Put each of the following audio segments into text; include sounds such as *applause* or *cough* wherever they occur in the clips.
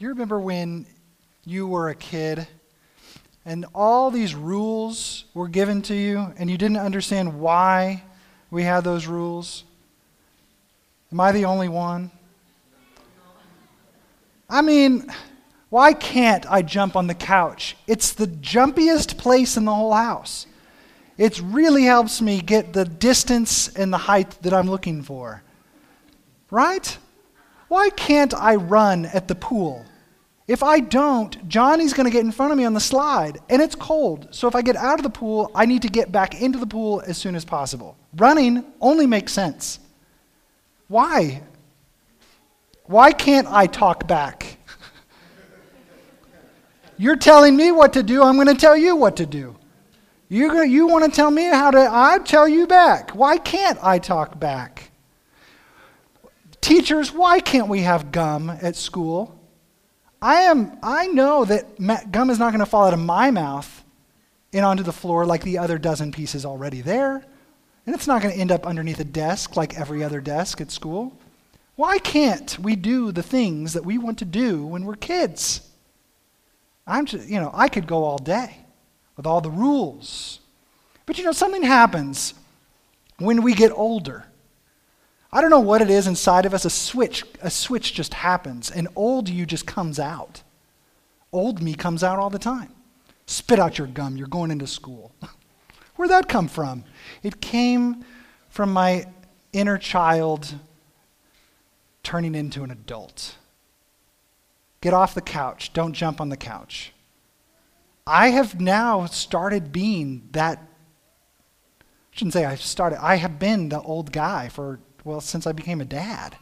You remember when you were a kid and all these rules were given to you and you didn't understand why we had those rules? Am I the only one? I mean, why can't I jump on the couch? It's the jumpiest place in the whole house. It really helps me get the distance and the height that I'm looking for. Right? Why can't I run at the pool? If I don't, Johnny's going to get in front of me on the slide, and it's cold. So if I get out of the pool, I need to get back into the pool as soon as possible. Running only makes sense. Why? Why can't I talk back? *laughs* You're telling me what to do, I'm going to tell you what to do. You're gonna, you want to tell me how to, I tell you back. Why can't I talk back? Teachers, why can't we have gum at school? I am I know that gum is not going to fall out of my mouth and onto the floor like the other dozen pieces already there. And it's not going to end up underneath a desk like every other desk at school. Why can't we do the things that we want to do when we're kids? I'm just, you know, I could go all day with all the rules. But you know, something happens when we get older. I don't know what it is inside of us. A switch, a switch just happens, and old you just comes out. Old me comes out all the time. Spit out your gum. You're going into school. *laughs* Where'd that come from? It came from my inner child turning into an adult. Get off the couch. Don't jump on the couch. I have now started being that. I shouldn't say I've started. I have been the old guy for well, since I became a dad.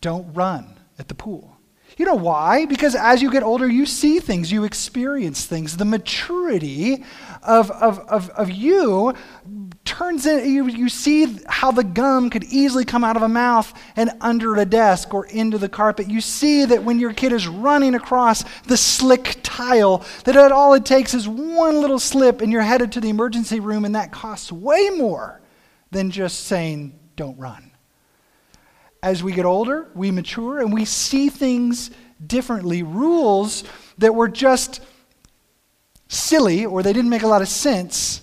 Don't run at the pool. You know why? Because as you get older, you see things, you experience things. The maturity of, of, of, of you turns in, you, you see how the gum could easily come out of a mouth and under a desk or into the carpet. You see that when your kid is running across the slick tile, that all it takes is one little slip and you're headed to the emergency room, and that costs way more than just saying, don't run. As we get older, we mature and we see things differently. Rules that were just silly or they didn't make a lot of sense,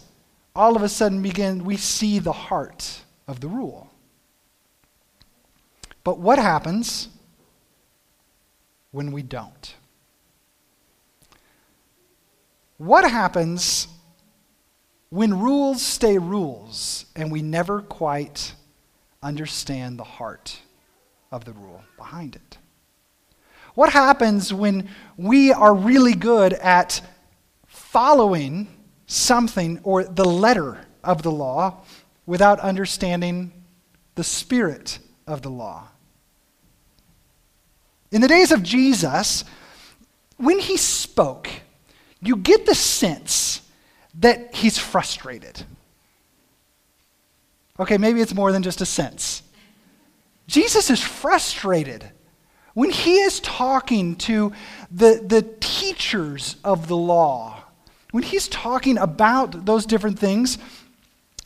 all of a sudden begin, we see the heart of the rule. But what happens when we don't? What happens when rules stay rules and we never quite understand the heart of the rule behind it? What happens when we are really good at following something or the letter of the law without understanding the spirit of the law? In the days of Jesus, when he spoke, you get the sense that he's frustrated. Okay, maybe it's more than just a sense. Jesus is frustrated when he is talking to the, the teachers of the law, when he's talking about those different things.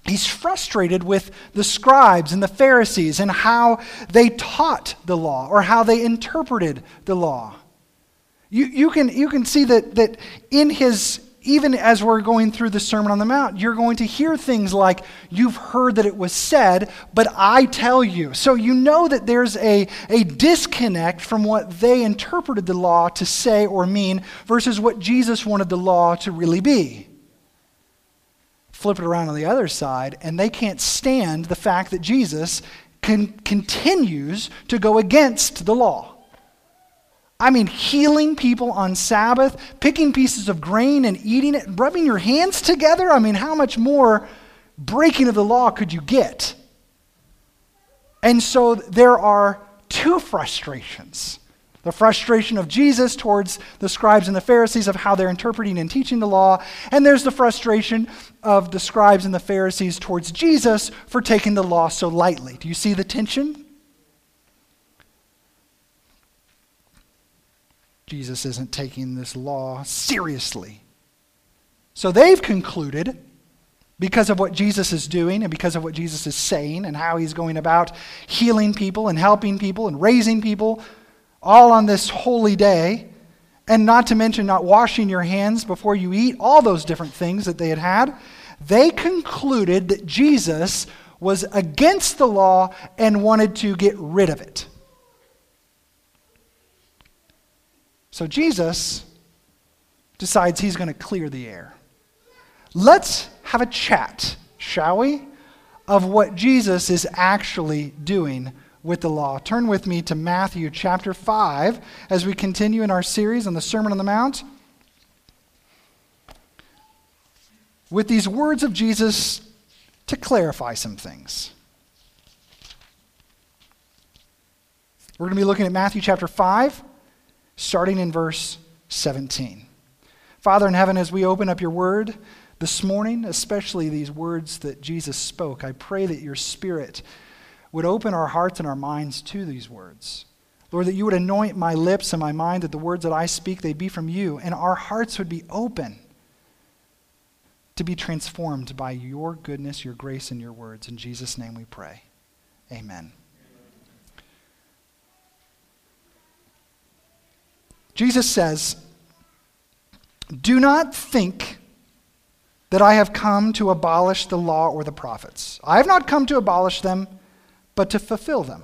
He's frustrated with the scribes and the Pharisees and how they taught the law or how they interpreted the law. You, you, can, you can see that, that in his even as we're going through the Sermon on the Mount, you're going to hear things like, You've heard that it was said, but I tell you. So you know that there's a, a disconnect from what they interpreted the law to say or mean versus what Jesus wanted the law to really be. Flip it around on the other side, and they can't stand the fact that Jesus con- continues to go against the law. I mean, healing people on Sabbath, picking pieces of grain and eating it, rubbing your hands together. I mean, how much more breaking of the law could you get? And so there are two frustrations the frustration of Jesus towards the scribes and the Pharisees of how they're interpreting and teaching the law, and there's the frustration of the scribes and the Pharisees towards Jesus for taking the law so lightly. Do you see the tension? Jesus isn't taking this law seriously. So they've concluded, because of what Jesus is doing and because of what Jesus is saying and how he's going about healing people and helping people and raising people, all on this holy day, and not to mention not washing your hands before you eat, all those different things that they had had, they concluded that Jesus was against the law and wanted to get rid of it. So Jesus decides he's going to clear the air. Let's have a chat, shall we, of what Jesus is actually doing with the law. Turn with me to Matthew chapter 5 as we continue in our series on the Sermon on the Mount. With these words of Jesus to clarify some things. We're going to be looking at Matthew chapter 5, starting in verse 17. Father in heaven, as we open up your word this morning, especially these words that Jesus spoke, I pray that your spirit would open our hearts and our minds to these words. Lord, that you would anoint my lips and my mind, that the words that I speak, they be from you, and our hearts would be open to be transformed by your goodness, your grace, and your words. In Jesus' name we pray. Amen. Jesus says, Do not think that I have come to abolish the law or the prophets. I have not come to abolish them but to fulfill them.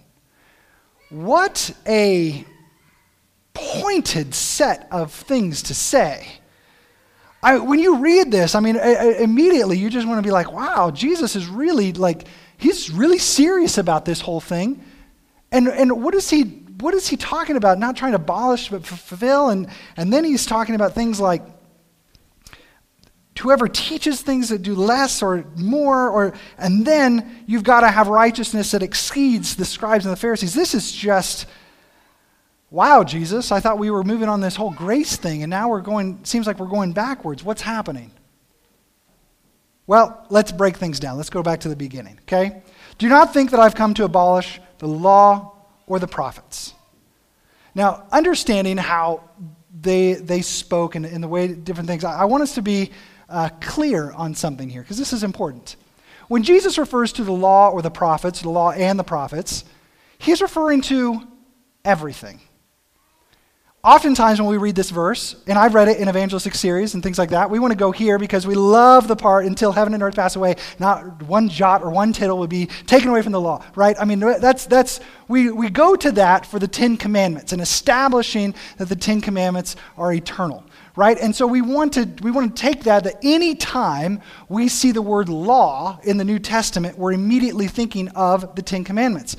What a pointed set of things to say. I, when you read this, I mean, immediately you just want to be like, wow, Jesus is really like, he's really serious about this whole thing. And, and what is he, what is he talking about? Not trying to abolish, but fulfill. And, and then he's talking about things like, whoever teaches things that do less or more or and then you've got to have righteousness that exceeds the scribes and the pharisees. This is just wow jesus i thought we were moving on this whole grace thing and now we're going seems like we're going backwards. What's happening? Well let's break things down. Let's go back to the beginning okay? Do not think that i've come to abolish the law or the prophets. Now understanding how they, they spoke and, in the way different things I, I want us to be uh, clear on something here, because this is important. When Jesus refers to the law or the prophets, the law and the prophets, he's referring to everything. Oftentimes, when we read this verse, and I've read it in evangelistic series and things like that, we want to go here because we love the part until heaven and earth pass away, not one jot or one tittle would be taken away from the law, right? I mean, that's, that's we, we go to that for the Ten Commandments and establishing that the Ten Commandments are eternal right? And so we want to we want to take that that any time we see the word law in the New Testament, we're immediately thinking of the Ten Commandments.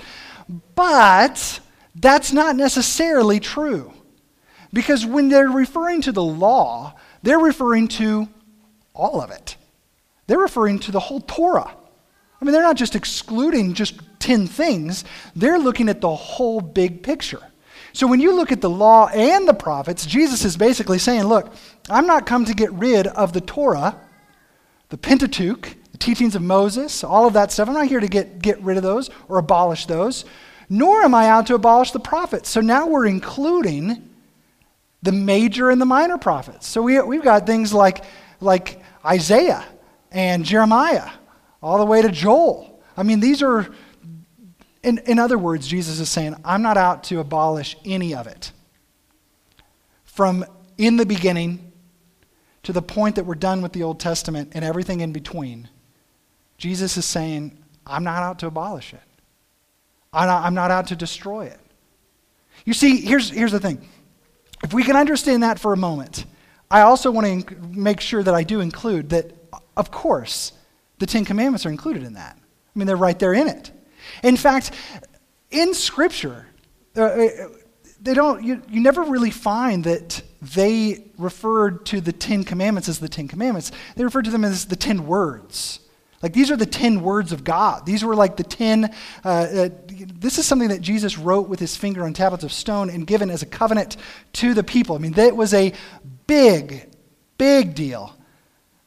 But that's not necessarily true. Because when they're referring to the law, they're referring to all of it. They're referring to the whole Torah. I mean, they're not just excluding just 10 things, they're looking at the whole big picture. So when you look at the law and the prophets, Jesus is basically saying, look, I'm not come to get rid of the Torah, the Pentateuch, the teachings of Moses, all of that stuff. I'm not here to get, get rid of those or abolish those, nor am I out to abolish the prophets. So now we're including the major and the minor prophets. So we, we've got things like, like Isaiah and Jeremiah, all the way to Joel. I mean, these are in, in other words, Jesus is saying, I'm not out to abolish any of it. From in the beginning to the point that we're done with the Old Testament and everything in between, Jesus is saying, I'm not out to abolish it. I'm not, I'm not out to destroy it. You see, here's, here's the thing. If we can understand that for a moment, I also want to inc- make sure that I do include that, of course, the Ten Commandments are included in that. I mean, they're right there in it. In fact, in Scripture, uh, uh, they don't, you, you never really find that they referred to the Ten Commandments as the Ten Commandments. They referred to them as the Ten Words. Like these are the 10 words of God. These were like the 10. Uh, uh, this is something that Jesus wrote with his finger on tablets of stone and given as a covenant to the people. I mean, that was a big, big deal.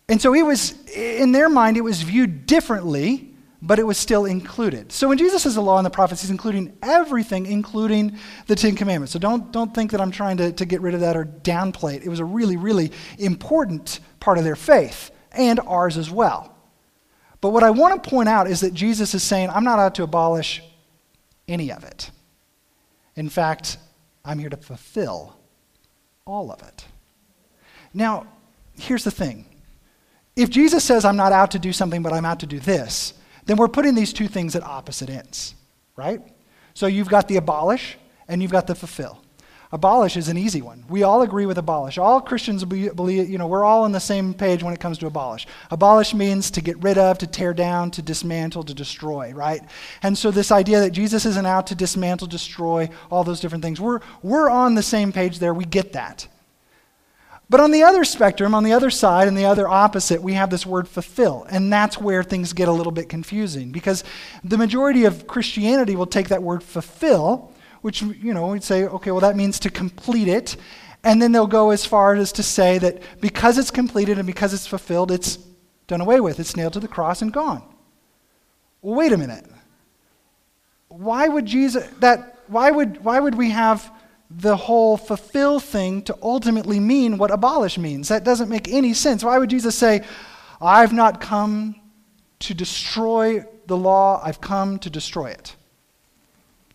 And so it was, in their mind, it was viewed differently, but it was still included. So when Jesus says the law and the prophets, he's including everything, including the Ten Commandments. So don't, don't think that I'm trying to, to get rid of that or downplay it. It was a really, really important part of their faith and ours as well. But what I want to point out is that Jesus is saying, I'm not out to abolish any of it. In fact, I'm here to fulfill all of it. Now, here's the thing if Jesus says, I'm not out to do something, but I'm out to do this, then we're putting these two things at opposite ends, right? So you've got the abolish and you've got the fulfill. Abolish is an easy one. We all agree with abolish. All Christians believe, you know, we're all on the same page when it comes to abolish. Abolish means to get rid of, to tear down, to dismantle, to destroy, right? And so this idea that Jesus isn't out to dismantle, destroy, all those different things, we're, we're on the same page there. We get that. But on the other spectrum, on the other side, and the other opposite, we have this word fulfill. And that's where things get a little bit confusing because the majority of Christianity will take that word fulfill, which, you know, we'd say, okay, well, that means to complete it. And then they'll go as far as to say that because it's completed and because it's fulfilled, it's done away with. It's nailed to the cross and gone. Well, wait a minute. Why would Jesus, that, why would, why would we have the whole fulfill thing to ultimately mean what abolish means. That doesn't make any sense. Why would Jesus say, I've not come to destroy the law, I've come to destroy it?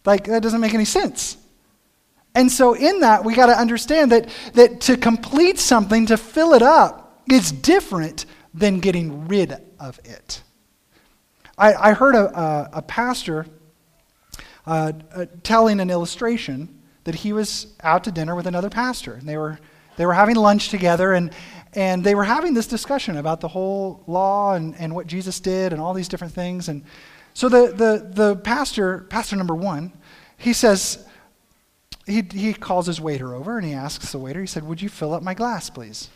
Like, that doesn't make any sense. And so, in that, we got to understand that, that to complete something, to fill it up, is different than getting rid of it. I, I heard a, a, a pastor uh, uh, telling an illustration that he was out to dinner with another pastor. And they were, they were having lunch together, and, and they were having this discussion about the whole law and, and what Jesus did and all these different things. And so the, the, the pastor, pastor number one, he says, he, he calls his waiter over and he asks the waiter, he said, Would you fill up my glass, please?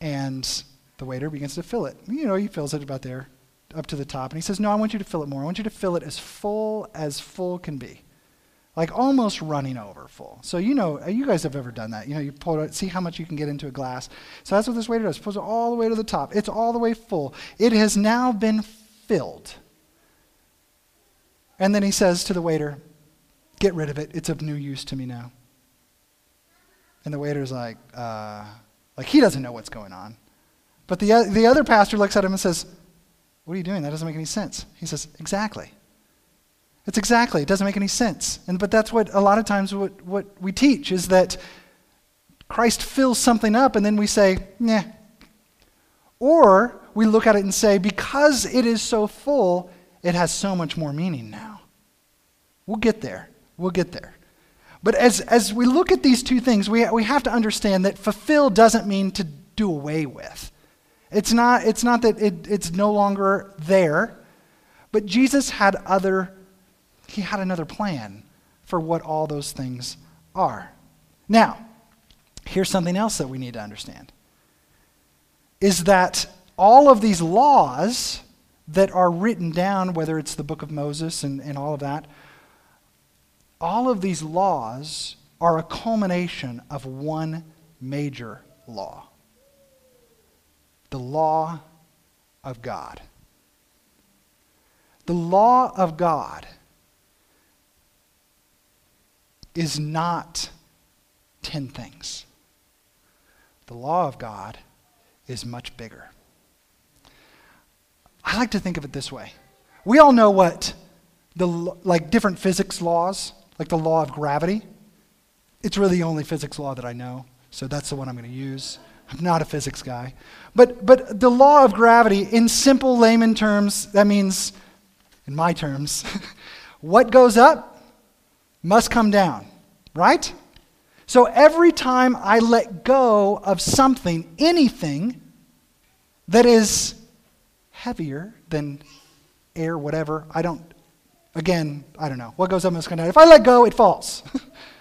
And the waiter begins to fill it. You know, he fills it about there, up to the top. And he says, No, I want you to fill it more. I want you to fill it as full as full can be like almost running over full. So you know, you guys have ever done that. You know, you pull it, see how much you can get into a glass. So that's what this waiter does. Pulls it all the way to the top. It's all the way full. It has now been filled. And then he says to the waiter, "Get rid of it. It's of no use to me now." And the waiter's like, uh, like he doesn't know what's going on. But the the other pastor looks at him and says, "What are you doing? That doesn't make any sense." He says, "Exactly." It's exactly, it doesn't make any sense. And, but that's what a lot of times what, what we teach is that Christ fills something up and then we say, nah. Or we look at it and say, because it is so full, it has so much more meaning now. We'll get there. We'll get there. But as, as we look at these two things, we, we have to understand that fulfill doesn't mean to do away with. It's not, it's not that it, it's no longer there, but Jesus had other he had another plan for what all those things are. Now, here's something else that we need to understand is that all of these laws that are written down, whether it's the book of Moses and, and all of that, all of these laws are a culmination of one major law the law of God. The law of God is not 10 things. The law of God is much bigger. I like to think of it this way. We all know what the like different physics laws, like the law of gravity. It's really the only physics law that I know, so that's the one I'm going to use. I'm not a physics guy. But but the law of gravity in simple layman terms, that means in my terms, *laughs* what goes up must come down, right? So every time I let go of something, anything that is heavier than air, whatever, I don't, again, I don't know. What goes up must come down. If I let go, it falls.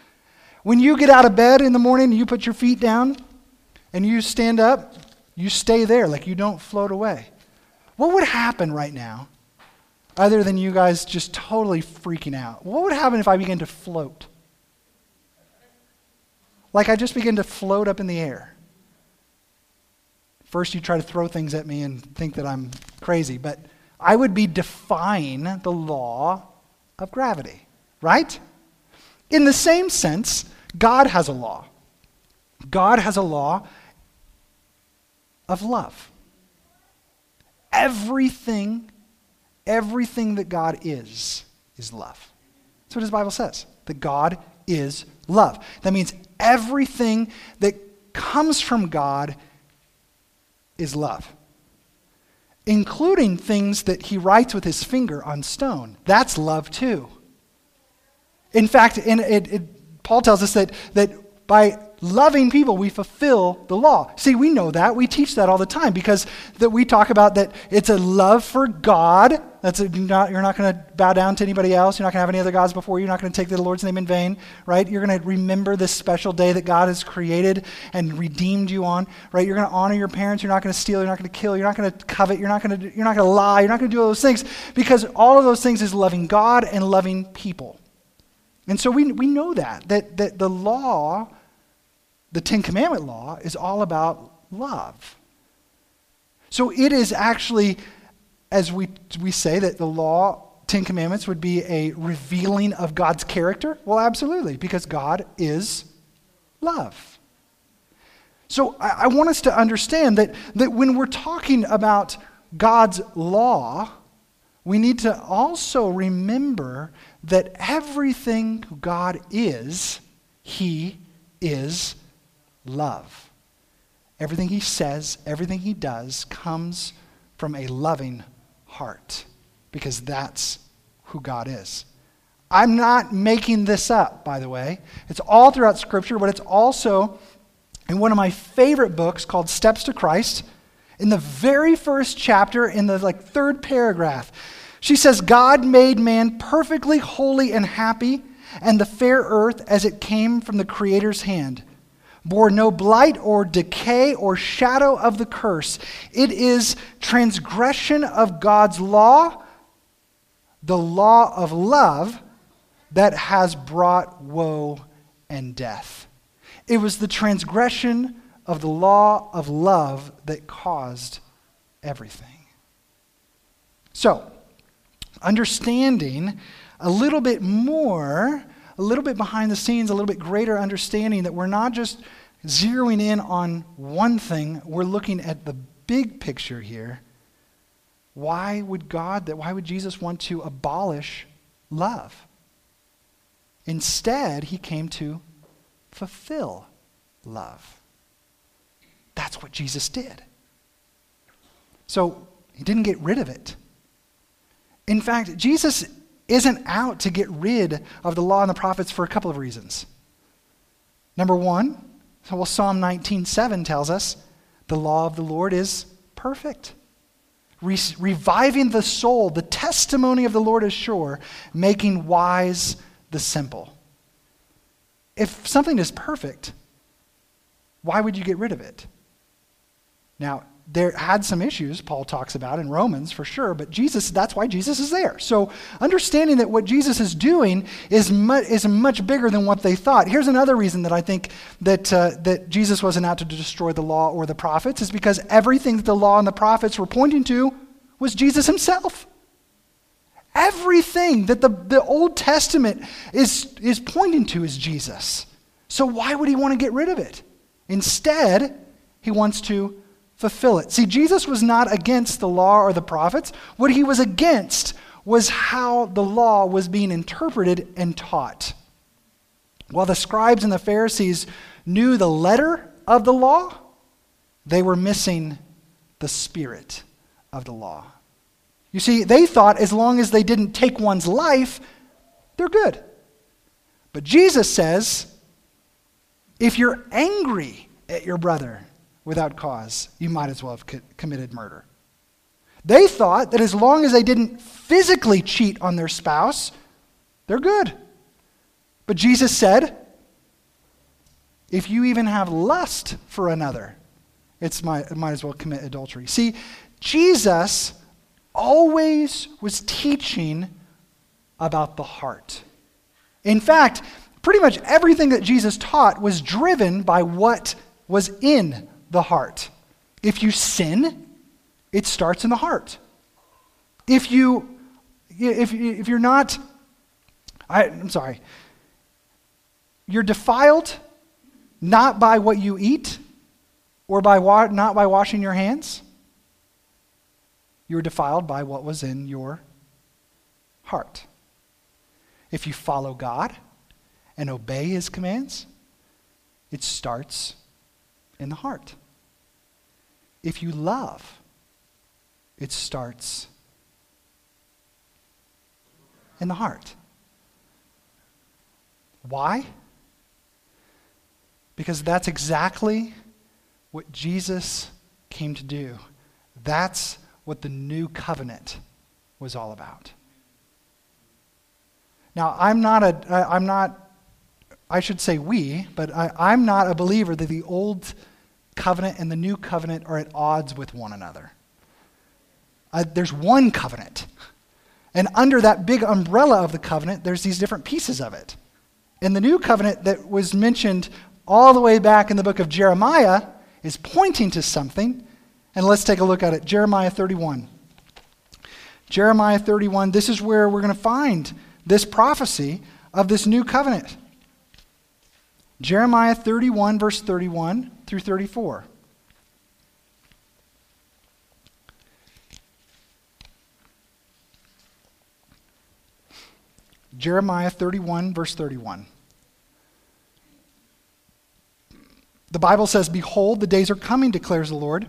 *laughs* when you get out of bed in the morning you put your feet down and you stand up, you stay there like you don't float away. what would happen right now, other than you guys just totally freaking out? What would happen if I began to float? Like I just begin to float up in the air. First, you try to throw things at me and think that I'm crazy, but I would be defying the law of gravity, right? In the same sense, God has a law. God has a law of love. Everything, everything that God is, is love. That's what his Bible says. That God is love. That means everything that comes from God is love, including things that he writes with his finger on stone. That's love too. In fact, in, it, it, Paul tells us that, that by loving people, we fulfill the law. See, we know that. We teach that all the time because that we talk about that it's a love for God. That's a, not, you're not going to bow down to anybody else. You're not going to have any other gods before you. You're not going to take the Lord's name in vain, right? You're going to remember this special day that God has created and redeemed you on, right? You're going to honor your parents. You're not going to steal. You're not going to kill. You're not going to covet. You're not going to, you're not going to lie. You're not going to do all those things because all of those things is loving God and loving people. And so we, we know that, that, that the law the Ten Commandment law is all about love. So it is actually, as we, we say, that the law, Ten Commandments, would be a revealing of God's character. Well, absolutely, because God is love. So I, I want us to understand that, that when we're talking about God's law, we need to also remember that everything God is, He is love. Everything he says, everything he does comes from a loving heart because that's who God is. I'm not making this up, by the way. It's all throughout Scripture, but it's also in one of my favorite books called Steps to Christ. In the very first chapter, in the like third paragraph, she says, God made man perfectly holy and happy, and the fair earth as it came from the Creator's hand bore no blight or decay or shadow of the curse. It is transgression of God's law, the law of love, that has brought woe and death. It was the transgression of the law of love that caused everything. So, understanding a little bit more a little bit behind the scenes, a little bit greater understanding that we're not just zeroing in on one thing, we're looking at the big picture here. Why would God, that why would Jesus want to abolish love? Instead, he came to fulfill love. That's what Jesus did. So he didn't get rid of it. In fact, Jesus isn't out to get rid of the law and the prophets for a couple of reasons. Number one, well, Psalm 19:7 tells us the law of the Lord is perfect. Re- reviving the soul, the testimony of the Lord is sure, making wise the simple. If something is perfect, why would you get rid of it? Now, there had some issues Paul talks about in Romans for sure, but Jesus, that's why Jesus is there. So understanding that what Jesus is doing is, mu- is much bigger than what they thought. Here's another reason that I think that, uh, that Jesus wasn't out to destroy the law or the prophets is because everything that the law and the prophets were pointing to was Jesus himself. Everything that the, the Old Testament is, is pointing to is Jesus. So why would he want to get rid of it? Instead, he wants to fulfill it. See, Jesus was not against the law or the prophets. What he was against was how the law was being interpreted and taught. While the scribes and the Pharisees knew the letter of the law, they were missing the spirit of the law. You see, they thought as long as they didn't take one's life, they're good. But Jesus says, if you're angry at your brother, without cause, you might as well have co- committed murder. They thought that as long as they didn't physically cheat on their spouse, they're good. But Jesus said, if you even have lust for another, it's might, might as well commit adultery. See, Jesus always was teaching about the heart. In fact, pretty much everything that Jesus taught was driven by what was in the heart. If you sin, it starts in the heart. If you if, if you're not I, I'm sorry, you're defiled not by what you eat or by wa- not by washing your hands. You were defiled by what was in your heart. If you follow God and obey his commands, it starts in the heart. If you love, it starts in the heart. Why? Because that's exactly what Jesus came to do. That's what the new covenant was all about. Now, I'm not a, I'm not, I should say we, but I, I'm not a believer that the old covenant and the new covenant are at odds with one another. Uh, there's one covenant. And under that big umbrella of the covenant, there's these different pieces of it. And the new covenant that was mentioned all the way back in the book of Jeremiah is pointing to something. And let's take a look at it. Jeremiah 31. Jeremiah 31, this is where we're going to find this prophecy of this new covenant. Jeremiah 31, verse 31 through 34. Jeremiah 31, verse 31. The Bible says, Behold, the days are coming, declares the Lord,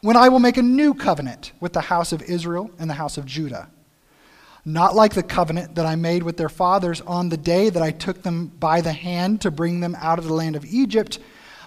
when I will make a new covenant with the house of Israel and the house of Judah. Not like the covenant that I made with their fathers on the day that I took them by the hand to bring them out of the land of Egypt,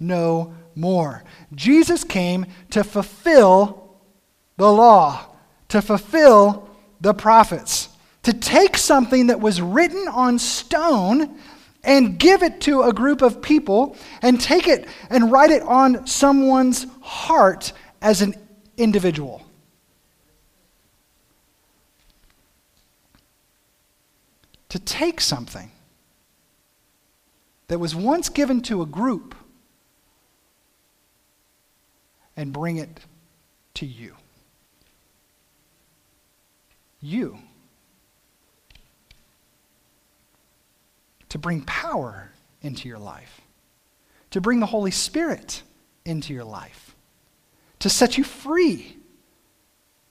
no more. Jesus came to fulfill the law, to fulfill the prophets, to take something that was written on stone and give it to a group of people and take it and write it on someone's heart as an individual. To take something that was once given to a group and bring it to you. You. To bring power into your life, to bring the Holy Spirit into your life, to set you free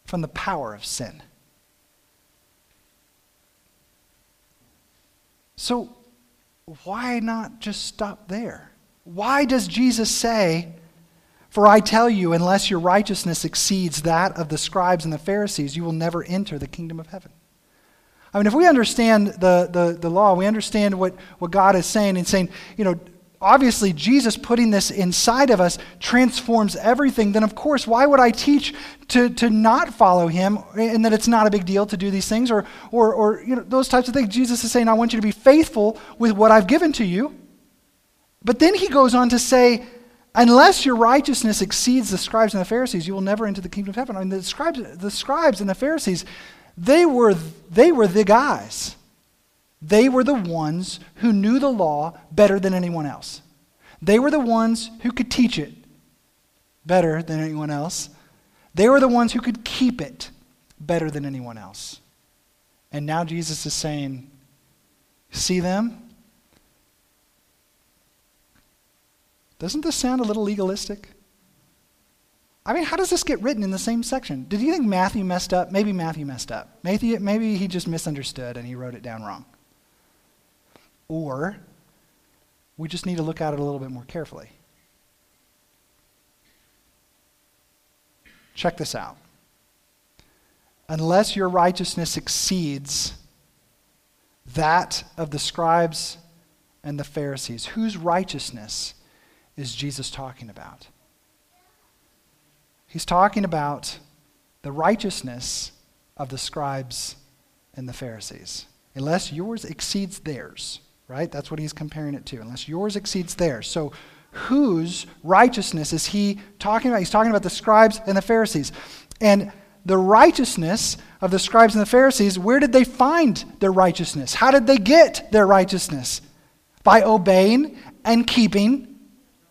from the power of sin. So, why not just stop there? Why does Jesus say, for I tell you, unless your righteousness exceeds that of the scribes and the Pharisees, you will never enter the kingdom of heaven. I mean, if we understand the, the, the law, we understand what, what God is saying and saying, you know, obviously Jesus putting this inside of us transforms everything, then of course, why would I teach to, to not follow him and that it's not a big deal to do these things or, or, or you know, those types of things? Jesus is saying, I want you to be faithful with what I've given to you. But then he goes on to say, Unless your righteousness exceeds the scribes and the Pharisees, you will never enter the kingdom of heaven. I mean, the scribes, the scribes and the Pharisees, they were, they were the guys. They were the ones who knew the law better than anyone else. They were the ones who could teach it better than anyone else. They were the ones who could keep it better than anyone else. And now Jesus is saying, See them? Doesn't this sound a little legalistic? I mean, how does this get written in the same section? Did you think Matthew messed up? Maybe Matthew messed up. Maybe, maybe he just misunderstood and he wrote it down wrong. Or we just need to look at it a little bit more carefully. Check this out. unless your righteousness exceeds that of the scribes and the Pharisees. Whose righteousness is Jesus talking about? He's talking about the righteousness of the scribes and the Pharisees. Unless yours exceeds theirs, right? That's what he's comparing it to. Unless yours exceeds theirs. So, whose righteousness is he talking about? He's talking about the scribes and the Pharisees. And the righteousness of the scribes and the Pharisees, where did they find their righteousness? How did they get their righteousness? By obeying and keeping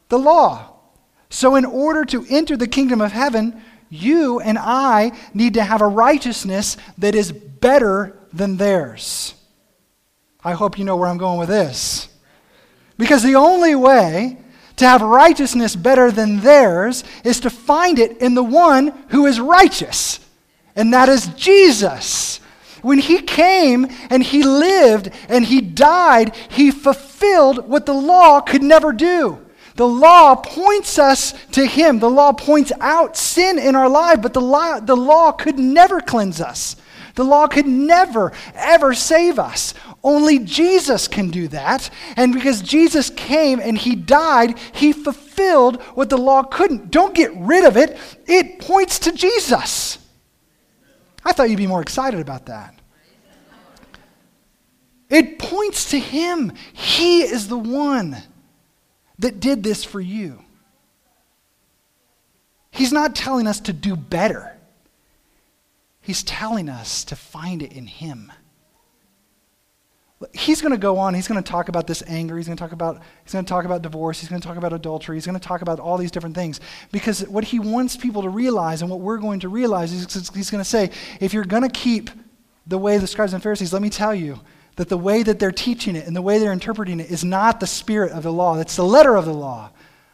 the law. So, in order to enter the kingdom of heaven, you and I need to have a righteousness that is better than theirs. I hope you know where I'm going with this. Because the only way to have righteousness better than theirs is to find it in the one who is righteous, and that is Jesus. When he came and he lived and he died, he fulfilled what the law could never do. The law points us to Him. The law points out sin in our life, but the law, the law could never cleanse us. The law could never, ever save us. Only Jesus can do that. And because Jesus came and He died, He fulfilled what the law couldn't. Don't get rid of it, it points to Jesus. I thought you'd be more excited about that. It points to Him. He is the one that did this for you. He's not telling us to do better. He's telling us to find it in Him. He's going to go on. He's going to talk about this anger. He's going to talk about he's going to talk about divorce. He's going to talk about adultery. He's going to talk about all these different things because what he wants people to realize and what we're going to realize is he's going to say, if you're going to keep the way the scribes and Pharisees, let me tell you, that the way that they're teaching it and the way they're interpreting it is not the spirit of the law. It's the letter of the law.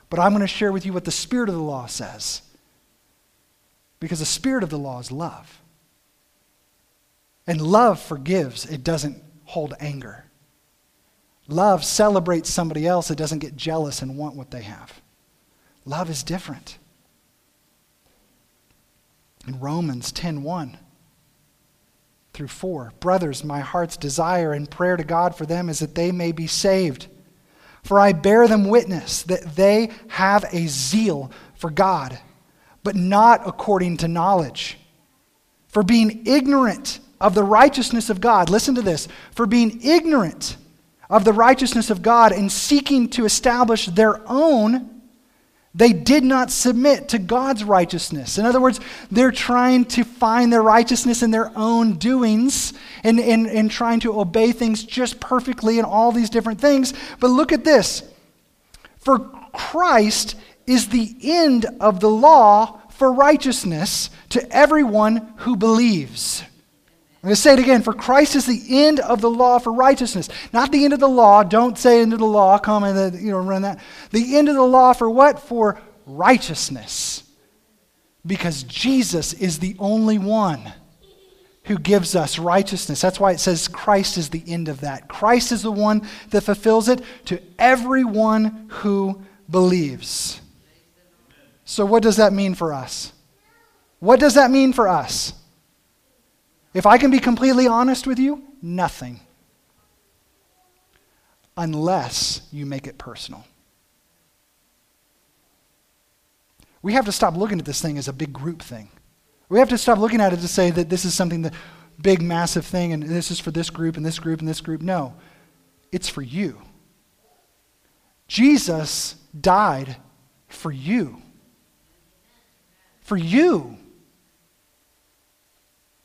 But I'm going to share with you what the spirit of the law says. Because the spirit of the law is love. And love forgives, it doesn't hold anger. Love celebrates somebody else, it doesn't get jealous and want what they have. Love is different. In Romans 10:1, through 4. Brothers, my heart's desire and prayer to God for them is that they may be saved. For I bear them witness that they have a zeal for God, but not according to knowledge. For being ignorant of the righteousness of God, listen to this, for being ignorant of the righteousness of God and seeking to establish their own they did not submit to God's righteousness. In other words, they're trying to find their righteousness in their own doings and, and, and trying to obey things just perfectly and all these different things. But look at this. For Christ is the end of the law for righteousness to everyone who believes. I'm going to say it again. For Christ is the end of the law for righteousness. Not the end of the law. Don't say end of the law. Come and you know, run that. The end of the law for what? For righteousness. Because Jesus is the only one who gives us righteousness. That's why it says Christ is the end of that. Christ is the one that fulfills it to everyone who believes. So, what does that mean for us? What does that mean for us? If I can be completely honest with you, nothing. Unless you make it personal. We have to stop looking at this thing as a big group thing. We have to stop looking at it to say that this is something that big, massive thing, and this is for this group and this group and this group. No, it's for you. Jesus died for you. For you.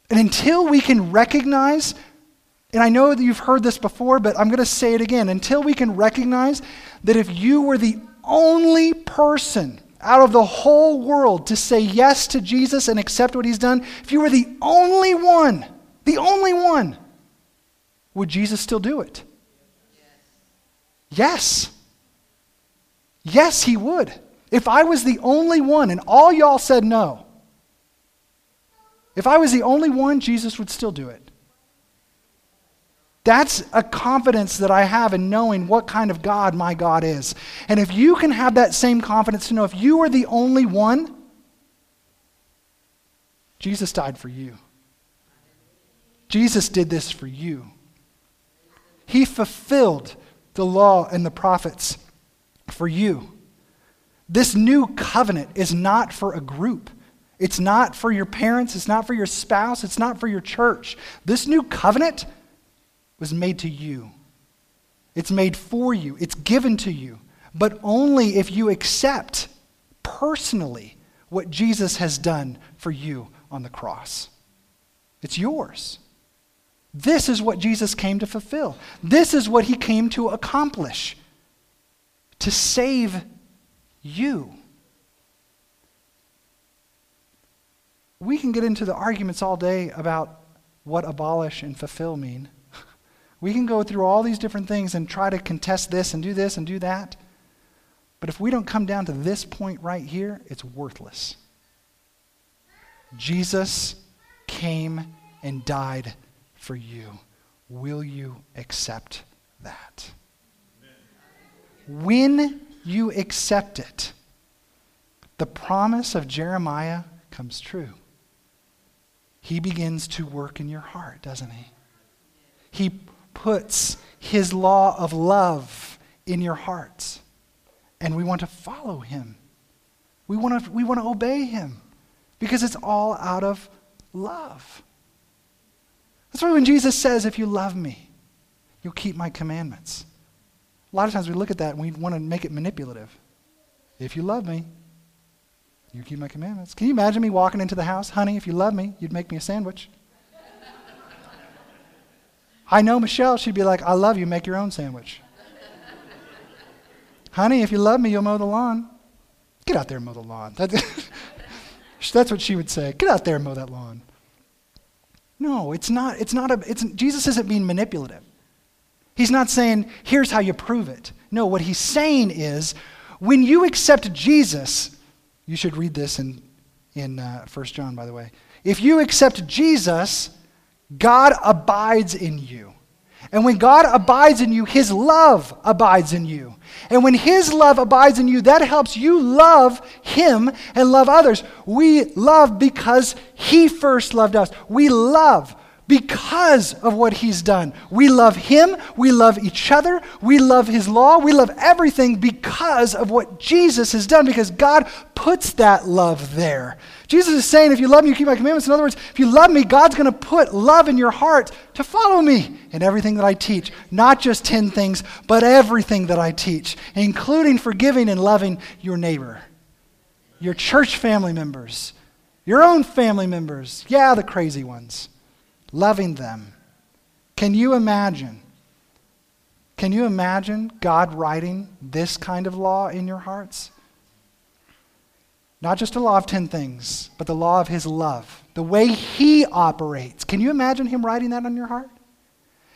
And until we can recognize, and I know that you've heard this before, but I'm going to say it again. Until we can recognize that if you were the only person out of the whole world to say yes to Jesus and accept what he's done, if you were the only one, the only one, would Jesus still do it? Yes. Yes, he would. If I was the only one and all y'all said no, if I was the only one, Jesus would still do it. That's a confidence that I have in knowing what kind of God my God is. And if you can have that same confidence to know if you are the only one, Jesus died for you. Jesus did this for you. He fulfilled the law and the prophets for you. This new covenant is not for a group. It's not for your parents. It's not for your spouse. It's not for your church. This new covenant was made to you. It's made for you. It's given to you. But only if you accept personally what Jesus has done for you on the cross. It's yours. This is what Jesus came to fulfill. This is what he came to accomplish to save you. We can get into the arguments all day about what abolish and fulfill mean. *laughs* We can go through all these different things and try to contest this and do this and do that. But if we don't come down to this point right here, it's worthless. Jesus came and died for you. Will you accept that? When you accept it, the promise of Jeremiah comes true. He begins to work in your heart, doesn't he? He puts his law of love in your hearts, and we want to follow him. We want to, we want to obey him because it's all out of love. That's why when Jesus says, If you love me, you'll keep my commandments. A lot of times we look at that and we want to make it manipulative. If you love me, you keep my commandments. Can you imagine me walking into the house? Honey, if you love me, you'd make me a sandwich. I know Michelle, she'd be like, I love you, make your own sandwich. Honey, if you love me, you'll mow the lawn. Get out there and mow the lawn. That's *laughs* what she would say. Get out there and mow that lawn. No, it's not. It's not a. It's, Jesus isn't being manipulative. He's not saying, here's how you prove it. No, what he's saying is, when you accept Jesus, you should read this in, in uh, 1 John, by the way. If you accept Jesus, God abides in you. And when God abides in you, His love abides in you. And when His love abides in you, that helps you love Him and love others. We love because He first loved us. We love because of what He's done. We love Him. We love each other. We love His law. We love everything because of what Jesus has done, because God puts that love there. Jesus is saying, if you love me, you keep my commandments. In other words, if you love me, God's going to put love in your heart to follow me in everything that I teach. Not just 10 things, but everything that I teach, including forgiving and loving your neighbor, your church family members, your own family members. Yeah, the crazy ones. Loving them. Can you imagine? Can you imagine God writing this kind of law in your hearts? Not just a law of 10 things, but the law of his love, the way he operates. Can you imagine him writing that on your heart?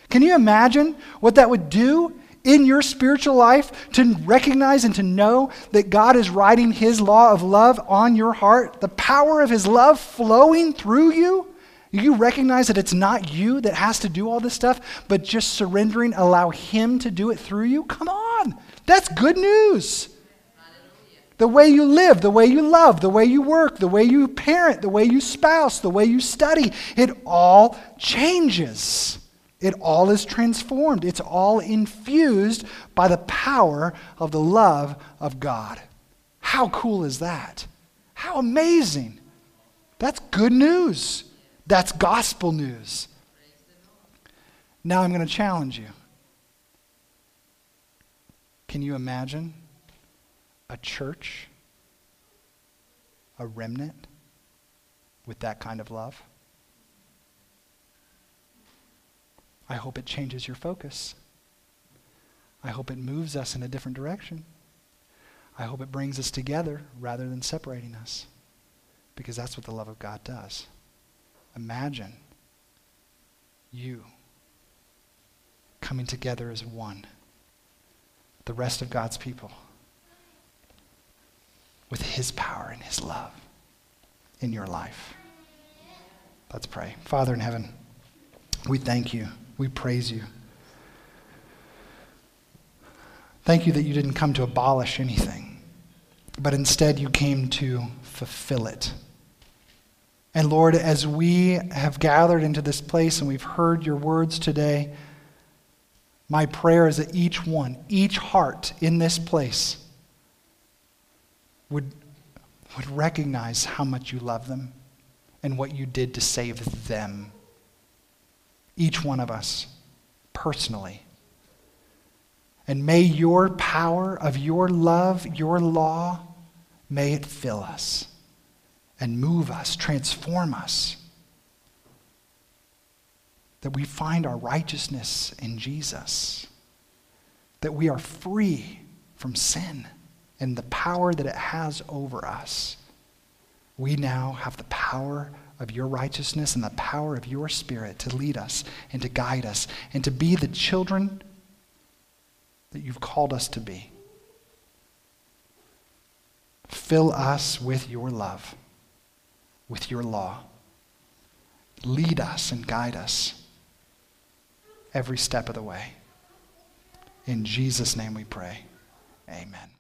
Can you imagine what that would do in your spiritual life to recognize and to know that God is writing his law of love on your heart? The power of his love flowing through you? You recognize that it's not you that has to do all this stuff, but just surrendering, allow him to do it through you? Come on. That's good news. The way you live, the way you love, the way you work, the way you parent, the way you spouse, the way you study, it all changes. It all is transformed. It's all infused by the power of the love of God. How cool is that? How amazing. That's good news. That's gospel news. Now I'm going to challenge you. Can you imagine a church, a remnant with that kind of love? I hope it changes your focus. I hope it moves us in a different direction. I hope it brings us together rather than separating us. Because that's what the love of God does. Imagine you coming together as one, the rest of God's people with His power and His love in your life. Let's pray. Father in heaven, we thank you. We praise you. Thank you that you didn't come to abolish anything, but instead you came to fulfill it. And Lord, as we have gathered into this place and we've heard your words today, my prayer is that each one, each heart in this place would, would recognize how much you love them and what you did to save them. Each one of us, personally. And may your power of your love, your law, may it fill us and move us, transform us. That we find our righteousness in Jesus. That we are free from sin and the power that it has over us. We now have the power of your righteousness and the power of your spirit to lead us and to guide us and to be the children that you've called us to be. Fill us with your love, with your law. Lead us and guide us every step of the way. In Jesus' name we pray. Amen.